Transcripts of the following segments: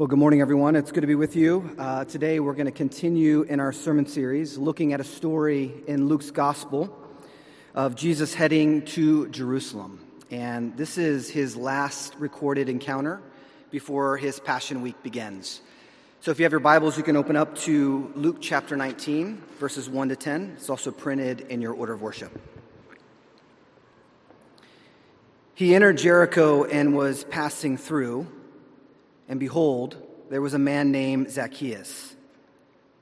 Well, good morning, everyone. It's good to be with you. Uh, today, we're going to continue in our sermon series looking at a story in Luke's gospel of Jesus heading to Jerusalem. And this is his last recorded encounter before his Passion Week begins. So, if you have your Bibles, you can open up to Luke chapter 19, verses 1 to 10. It's also printed in your order of worship. He entered Jericho and was passing through. And behold, there was a man named Zacchaeus.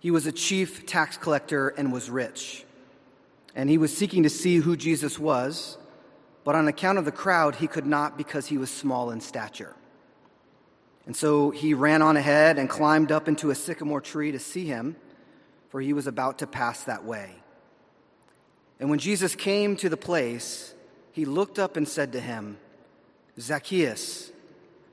He was a chief tax collector and was rich. And he was seeking to see who Jesus was, but on account of the crowd, he could not because he was small in stature. And so he ran on ahead and climbed up into a sycamore tree to see him, for he was about to pass that way. And when Jesus came to the place, he looked up and said to him, Zacchaeus,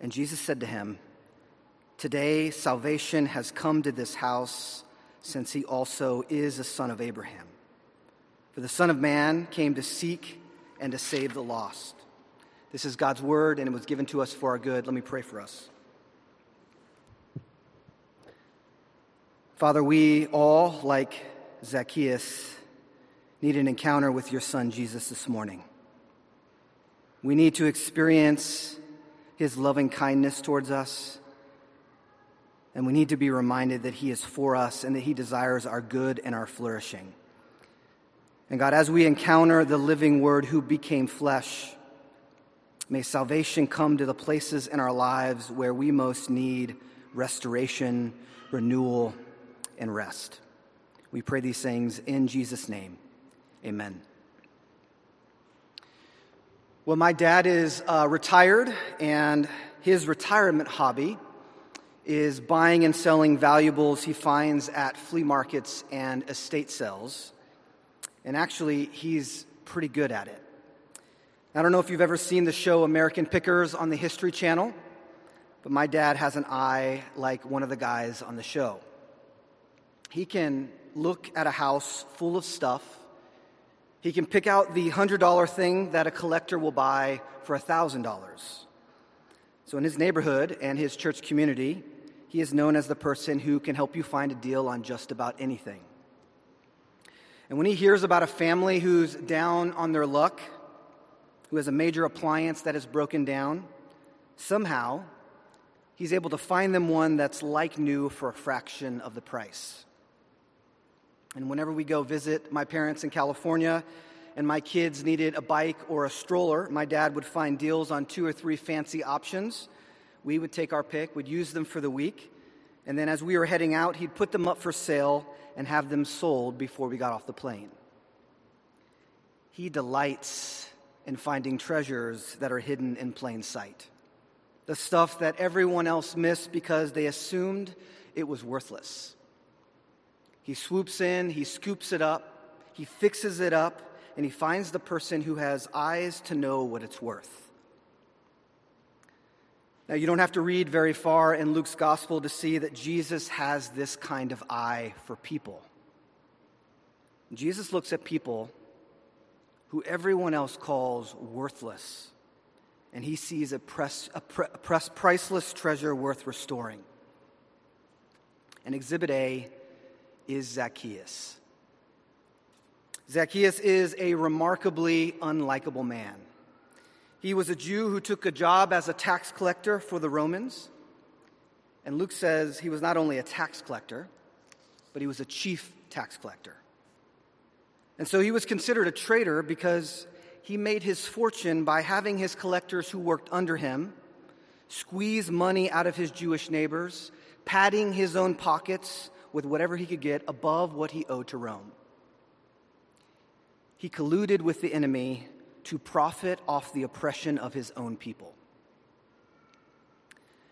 And Jesus said to him, Today salvation has come to this house, since he also is a son of Abraham. For the Son of Man came to seek and to save the lost. This is God's word, and it was given to us for our good. Let me pray for us. Father, we all, like Zacchaeus, need an encounter with your Son, Jesus, this morning. We need to experience his loving kindness towards us. And we need to be reminded that he is for us and that he desires our good and our flourishing. And God, as we encounter the living word who became flesh, may salvation come to the places in our lives where we most need restoration, renewal, and rest. We pray these things in Jesus' name. Amen. Well, my dad is uh, retired, and his retirement hobby is buying and selling valuables he finds at flea markets and estate sales. And actually, he's pretty good at it. I don't know if you've ever seen the show American Pickers on the History Channel, but my dad has an eye like one of the guys on the show. He can look at a house full of stuff he can pick out the $100 thing that a collector will buy for $1,000. So, in his neighborhood and his church community, he is known as the person who can help you find a deal on just about anything. And when he hears about a family who's down on their luck, who has a major appliance that is broken down, somehow he's able to find them one that's like new for a fraction of the price. And whenever we go visit my parents in California and my kids needed a bike or a stroller, my dad would find deals on two or three fancy options. We would take our pick, would use them for the week, and then as we were heading out, he'd put them up for sale and have them sold before we got off the plane. He delights in finding treasures that are hidden in plain sight. The stuff that everyone else missed because they assumed it was worthless. He swoops in, he scoops it up, he fixes it up, and he finds the person who has eyes to know what it's worth. Now, you don't have to read very far in Luke's gospel to see that Jesus has this kind of eye for people. Jesus looks at people who everyone else calls worthless, and he sees a, press, a, pre, a press, priceless treasure worth restoring. And Exhibit A is Zacchaeus. Zacchaeus is a remarkably unlikable man. He was a Jew who took a job as a tax collector for the Romans. And Luke says he was not only a tax collector, but he was a chief tax collector. And so he was considered a traitor because he made his fortune by having his collectors who worked under him squeeze money out of his Jewish neighbors, padding his own pockets with whatever he could get above what he owed to Rome. He colluded with the enemy to profit off the oppression of his own people.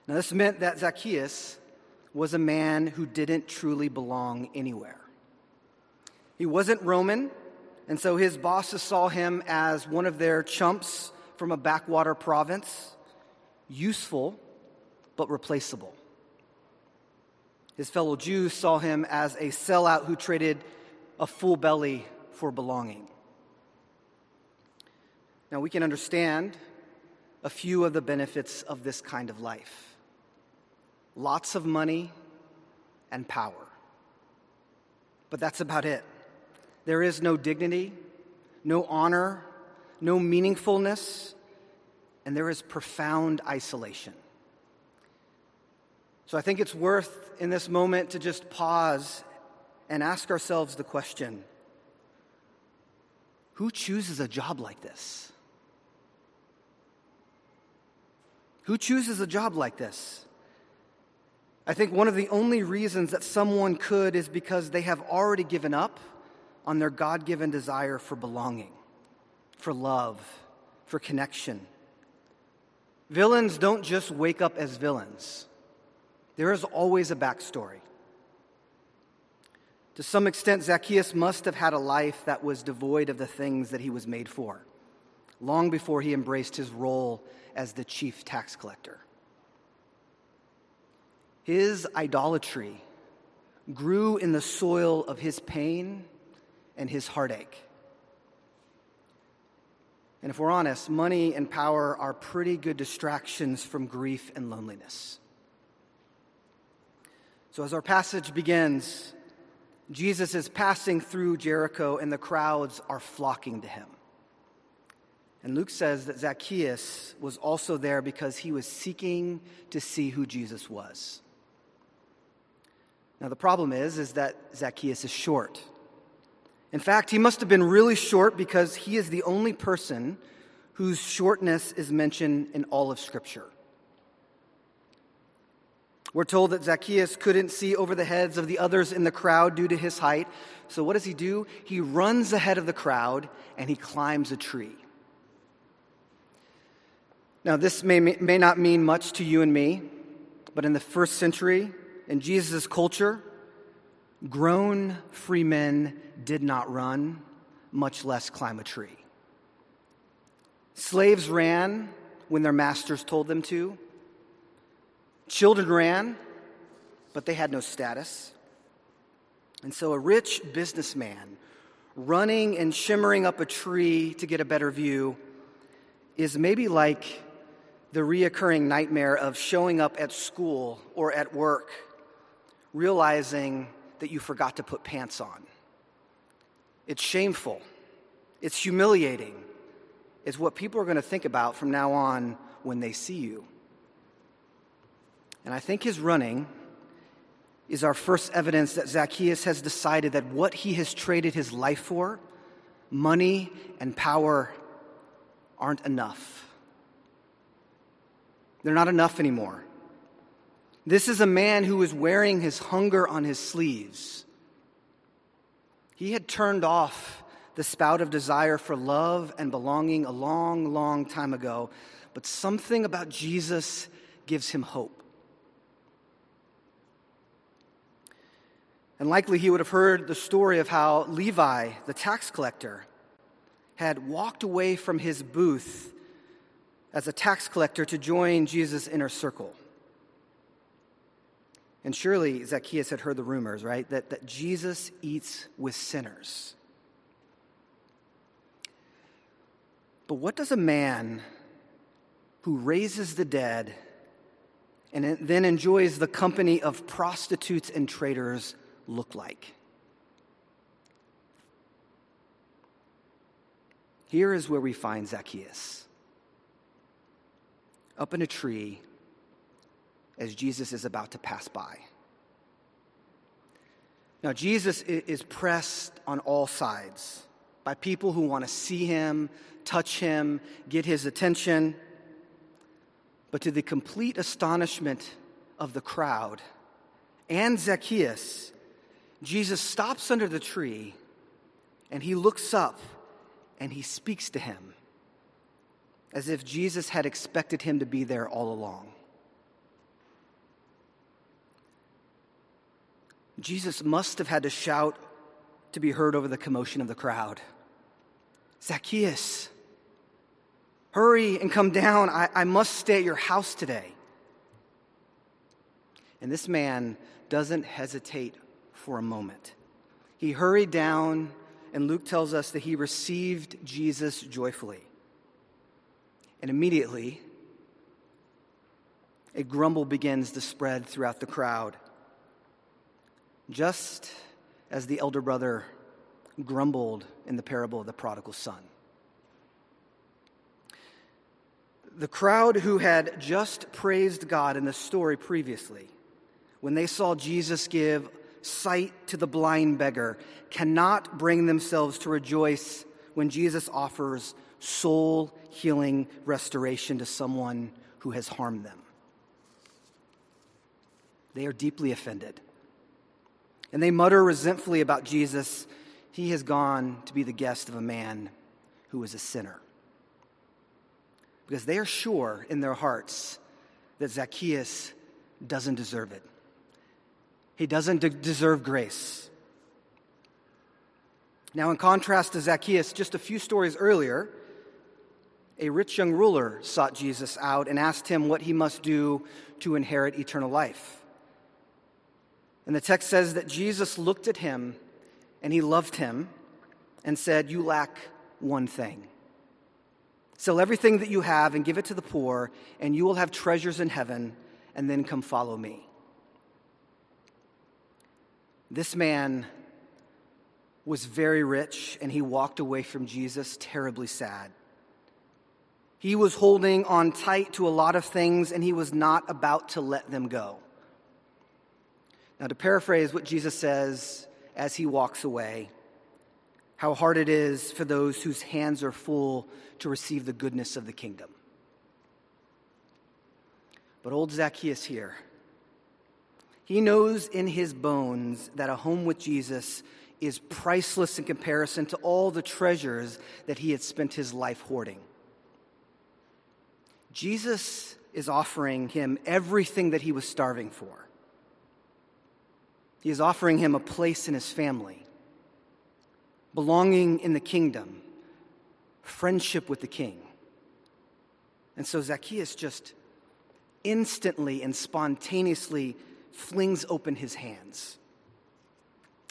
Now, this meant that Zacchaeus was a man who didn't truly belong anywhere. He wasn't Roman, and so his bosses saw him as one of their chumps from a backwater province, useful but replaceable. His fellow Jews saw him as a sellout who traded a full belly for belonging. Now, we can understand a few of the benefits of this kind of life lots of money and power. But that's about it. There is no dignity, no honor, no meaningfulness, and there is profound isolation. So I think it's worth in this moment to just pause and ask ourselves the question who chooses a job like this? Who chooses a job like this? I think one of the only reasons that someone could is because they have already given up on their God given desire for belonging, for love, for connection. Villains don't just wake up as villains, there is always a backstory. To some extent, Zacchaeus must have had a life that was devoid of the things that he was made for, long before he embraced his role as the chief tax collector. His idolatry grew in the soil of his pain and his heartache. And if we're honest, money and power are pretty good distractions from grief and loneliness. So, as our passage begins, Jesus is passing through Jericho and the crowds are flocking to him. And Luke says that Zacchaeus was also there because he was seeking to see who Jesus was. Now the problem is is that Zacchaeus is short. In fact, he must have been really short because he is the only person whose shortness is mentioned in all of scripture. We're told that Zacchaeus couldn't see over the heads of the others in the crowd due to his height. So what does he do? He runs ahead of the crowd and he climbs a tree. Now, this may, may not mean much to you and me, but in the first century, in Jesus' culture, grown free men did not run, much less climb a tree. Slaves ran when their masters told them to. Children ran, but they had no status. And so a rich businessman running and shimmering up a tree to get a better view is maybe like the reoccurring nightmare of showing up at school or at work, realizing that you forgot to put pants on. It's shameful, it's humiliating, it's what people are going to think about from now on when they see you. And I think his running is our first evidence that Zacchaeus has decided that what he has traded his life for, money and power, aren't enough. They're not enough anymore. This is a man who is wearing his hunger on his sleeves. He had turned off the spout of desire for love and belonging a long, long time ago, but something about Jesus gives him hope. And likely he would have heard the story of how Levi, the tax collector, had walked away from his booth as a tax collector to join Jesus' inner circle. And surely Zacchaeus had heard the rumors, right? That, that Jesus eats with sinners. But what does a man who raises the dead and then enjoys the company of prostitutes and traitors look like? Here is where we find Zacchaeus up in a tree as Jesus is about to pass by. Now, Jesus is pressed on all sides by people who want to see him, touch him, get his attention. But to the complete astonishment of the crowd and Zacchaeus, Jesus stops under the tree and he looks up and he speaks to him as if Jesus had expected him to be there all along. Jesus must have had to shout to be heard over the commotion of the crowd Zacchaeus, hurry and come down. I, I must stay at your house today. And this man doesn't hesitate for a moment. He hurried down, and Luke tells us that he received Jesus joyfully. And immediately, a grumble begins to spread throughout the crowd. Just as the elder brother grumbled in the parable of the prodigal son. The crowd who had just praised God in the story previously, when they saw Jesus give sight to the blind beggar, cannot bring themselves to rejoice when Jesus offers soul healing restoration to someone who has harmed them. They are deeply offended. And they mutter resentfully about Jesus. He has gone to be the guest of a man who is a sinner. Because they are sure in their hearts that Zacchaeus doesn't deserve it. He doesn't de- deserve grace. Now, in contrast to Zacchaeus, just a few stories earlier, a rich young ruler sought Jesus out and asked him what he must do to inherit eternal life. And the text says that Jesus looked at him and he loved him and said, You lack one thing. Sell everything that you have and give it to the poor, and you will have treasures in heaven, and then come follow me. This man was very rich, and he walked away from Jesus terribly sad. He was holding on tight to a lot of things, and he was not about to let them go. Now, to paraphrase what Jesus says as he walks away, how hard it is for those whose hands are full to receive the goodness of the kingdom. But old Zacchaeus here, he knows in his bones that a home with Jesus is priceless in comparison to all the treasures that he had spent his life hoarding. Jesus is offering him everything that he was starving for. He is offering him a place in his family, belonging in the kingdom, friendship with the king. And so Zacchaeus just instantly and spontaneously flings open his hands.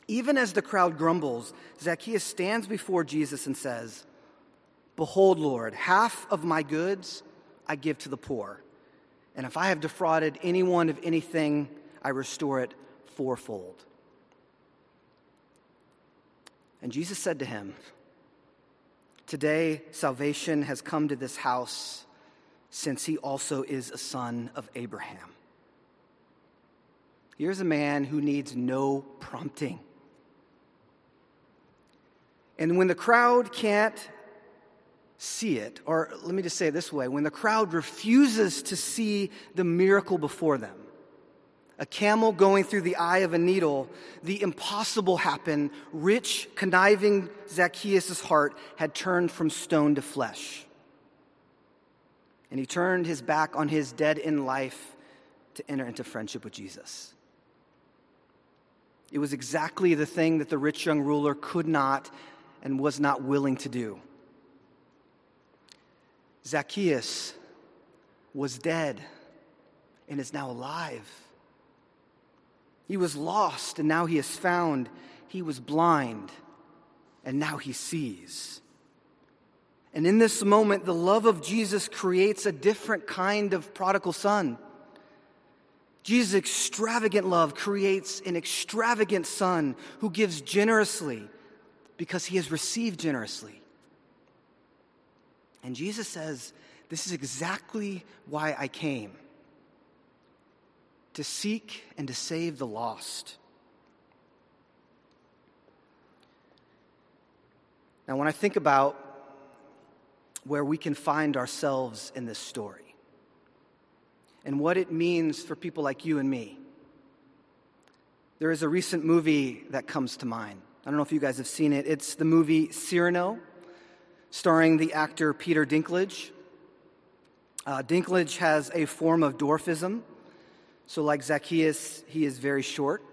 Even as the crowd grumbles, Zacchaeus stands before Jesus and says, Behold, Lord, half of my goods I give to the poor. And if I have defrauded anyone of anything, I restore it fourfold. And Jesus said to him, Today salvation has come to this house, since he also is a son of Abraham. Here's a man who needs no prompting. And when the crowd can't see it, or let me just say it this way when the crowd refuses to see the miracle before them, a camel going through the eye of a needle, the impossible happened. Rich, conniving Zacchaeus' heart had turned from stone to flesh. And he turned his back on his dead in life to enter into friendship with Jesus. It was exactly the thing that the rich young ruler could not and was not willing to do. Zacchaeus was dead and is now alive. He was lost, and now he is found. He was blind, and now he sees. And in this moment, the love of Jesus creates a different kind of prodigal son. Jesus' extravagant love creates an extravagant son who gives generously because he has received generously. And Jesus says, This is exactly why I came to seek and to save the lost. Now, when I think about where we can find ourselves in this story and what it means for people like you and me, there is a recent movie that comes to mind. I don't know if you guys have seen it. It's the movie Cyrano, starring the actor Peter Dinklage. Uh, Dinklage has a form of dwarfism, so, like Zacchaeus, he is very short.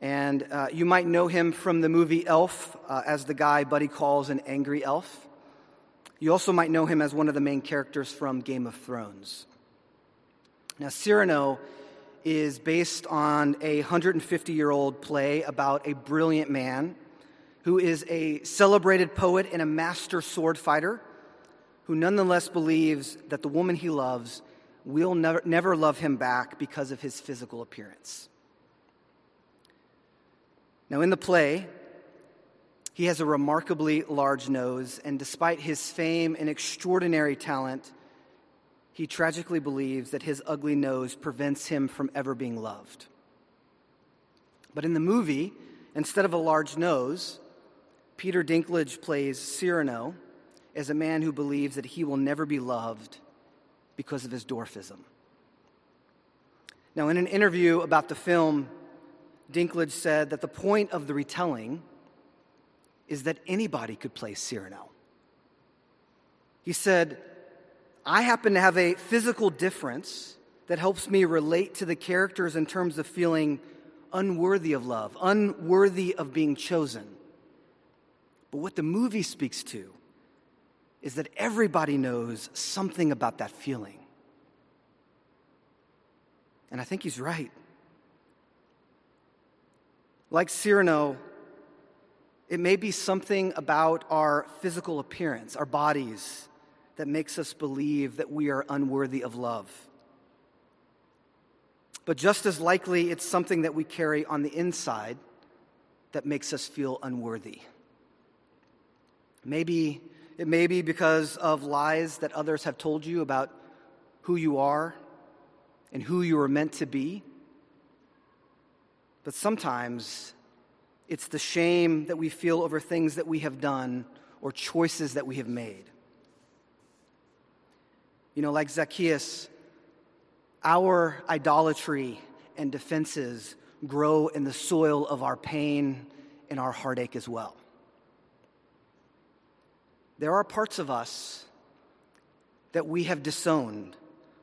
And uh, you might know him from the movie Elf uh, as the guy Buddy calls an angry elf. You also might know him as one of the main characters from Game of Thrones. Now, Cyrano is based on a 150 year old play about a brilliant man who is a celebrated poet and a master sword fighter who nonetheless believes that the woman he loves will never, never love him back because of his physical appearance. Now, in the play, he has a remarkably large nose, and despite his fame and extraordinary talent, he tragically believes that his ugly nose prevents him from ever being loved. But in the movie, instead of a large nose, Peter Dinklage plays Cyrano as a man who believes that he will never be loved because of his dwarfism. Now, in an interview about the film, Dinklage said that the point of the retelling is that anybody could play Cyrano. He said, I happen to have a physical difference that helps me relate to the characters in terms of feeling unworthy of love, unworthy of being chosen. But what the movie speaks to is that everybody knows something about that feeling. And I think he's right. Like Cyrano, it may be something about our physical appearance, our bodies, that makes us believe that we are unworthy of love. But just as likely, it's something that we carry on the inside that makes us feel unworthy. Maybe it may be because of lies that others have told you about who you are and who you are meant to be. But sometimes it's the shame that we feel over things that we have done or choices that we have made. You know, like Zacchaeus, our idolatry and defenses grow in the soil of our pain and our heartache as well. There are parts of us that we have disowned,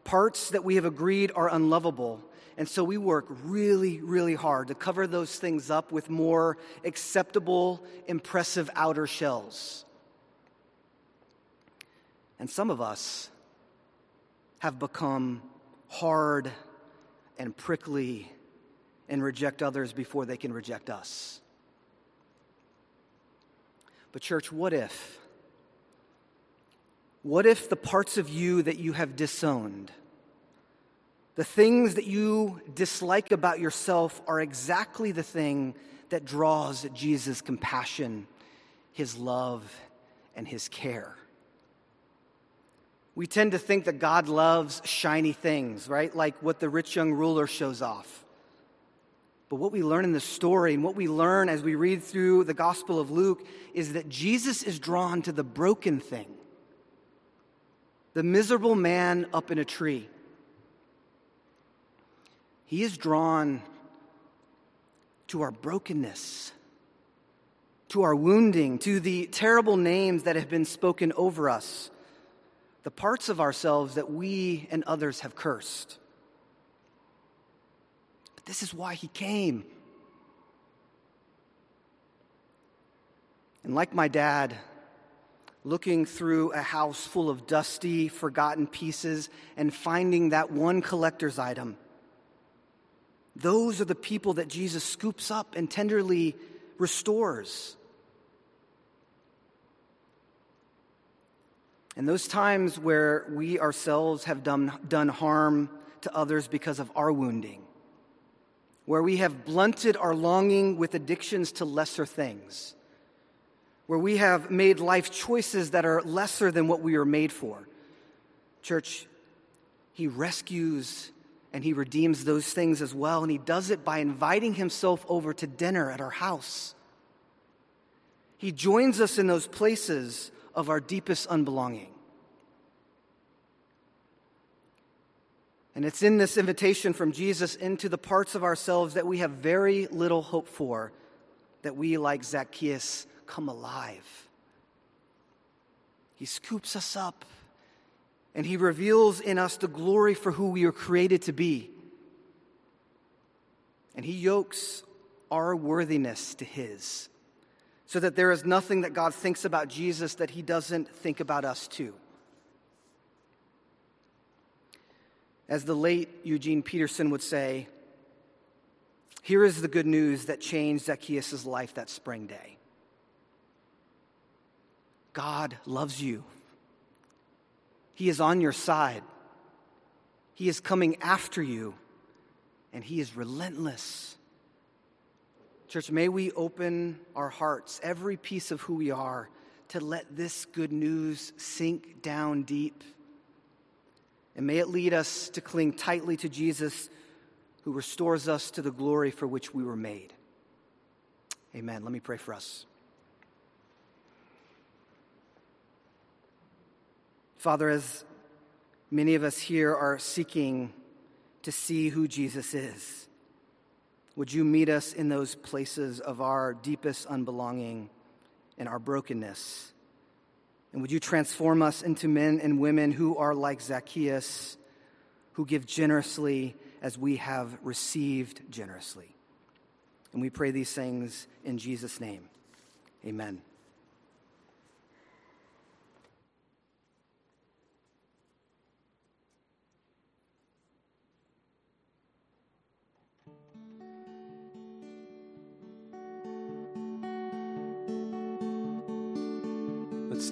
parts that we have agreed are unlovable, and so we work really, really hard to cover those things up with more acceptable, impressive outer shells. And some of us have become hard and prickly and reject others before they can reject us. But, church, what if? What if the parts of you that you have disowned, the things that you dislike about yourself are exactly the thing that draws Jesus' compassion, his love, and his care. We tend to think that God loves shiny things, right? Like what the rich young ruler shows off. But what we learn in the story and what we learn as we read through the Gospel of Luke is that Jesus is drawn to the broken thing, the miserable man up in a tree. He is drawn to our brokenness, to our wounding, to the terrible names that have been spoken over us, the parts of ourselves that we and others have cursed. But this is why he came. And like my dad, looking through a house full of dusty, forgotten pieces and finding that one collector's item those are the people that Jesus scoops up and tenderly restores. And those times where we ourselves have done, done harm to others because of our wounding, where we have blunted our longing with addictions to lesser things, where we have made life choices that are lesser than what we are made for. Church, He rescues and he redeems those things as well. And he does it by inviting himself over to dinner at our house. He joins us in those places of our deepest unbelonging. And it's in this invitation from Jesus into the parts of ourselves that we have very little hope for that we, like Zacchaeus, come alive. He scoops us up and He reveals in us the glory for who we are created to be. And He yokes our worthiness to His, so that there is nothing that God thinks about Jesus that He doesn't think about us too. As the late Eugene Peterson would say, here is the good news that changed Zacchaeus' life that spring day God loves you, He is on your side, He is coming after you, and He is relentless. Church, may we open our hearts, every piece of who we are, to let this good news sink down deep. And may it lead us to cling tightly to Jesus who restores us to the glory for which we were made. Amen. Let me pray for us. Father, as many of us here are seeking to see who Jesus is, would you meet us in those places of our deepest unbelonging and our brokenness? And would you transform us into men and women who are like Zacchaeus, who give generously as we have received generously. And we pray these things in Jesus' name. Amen.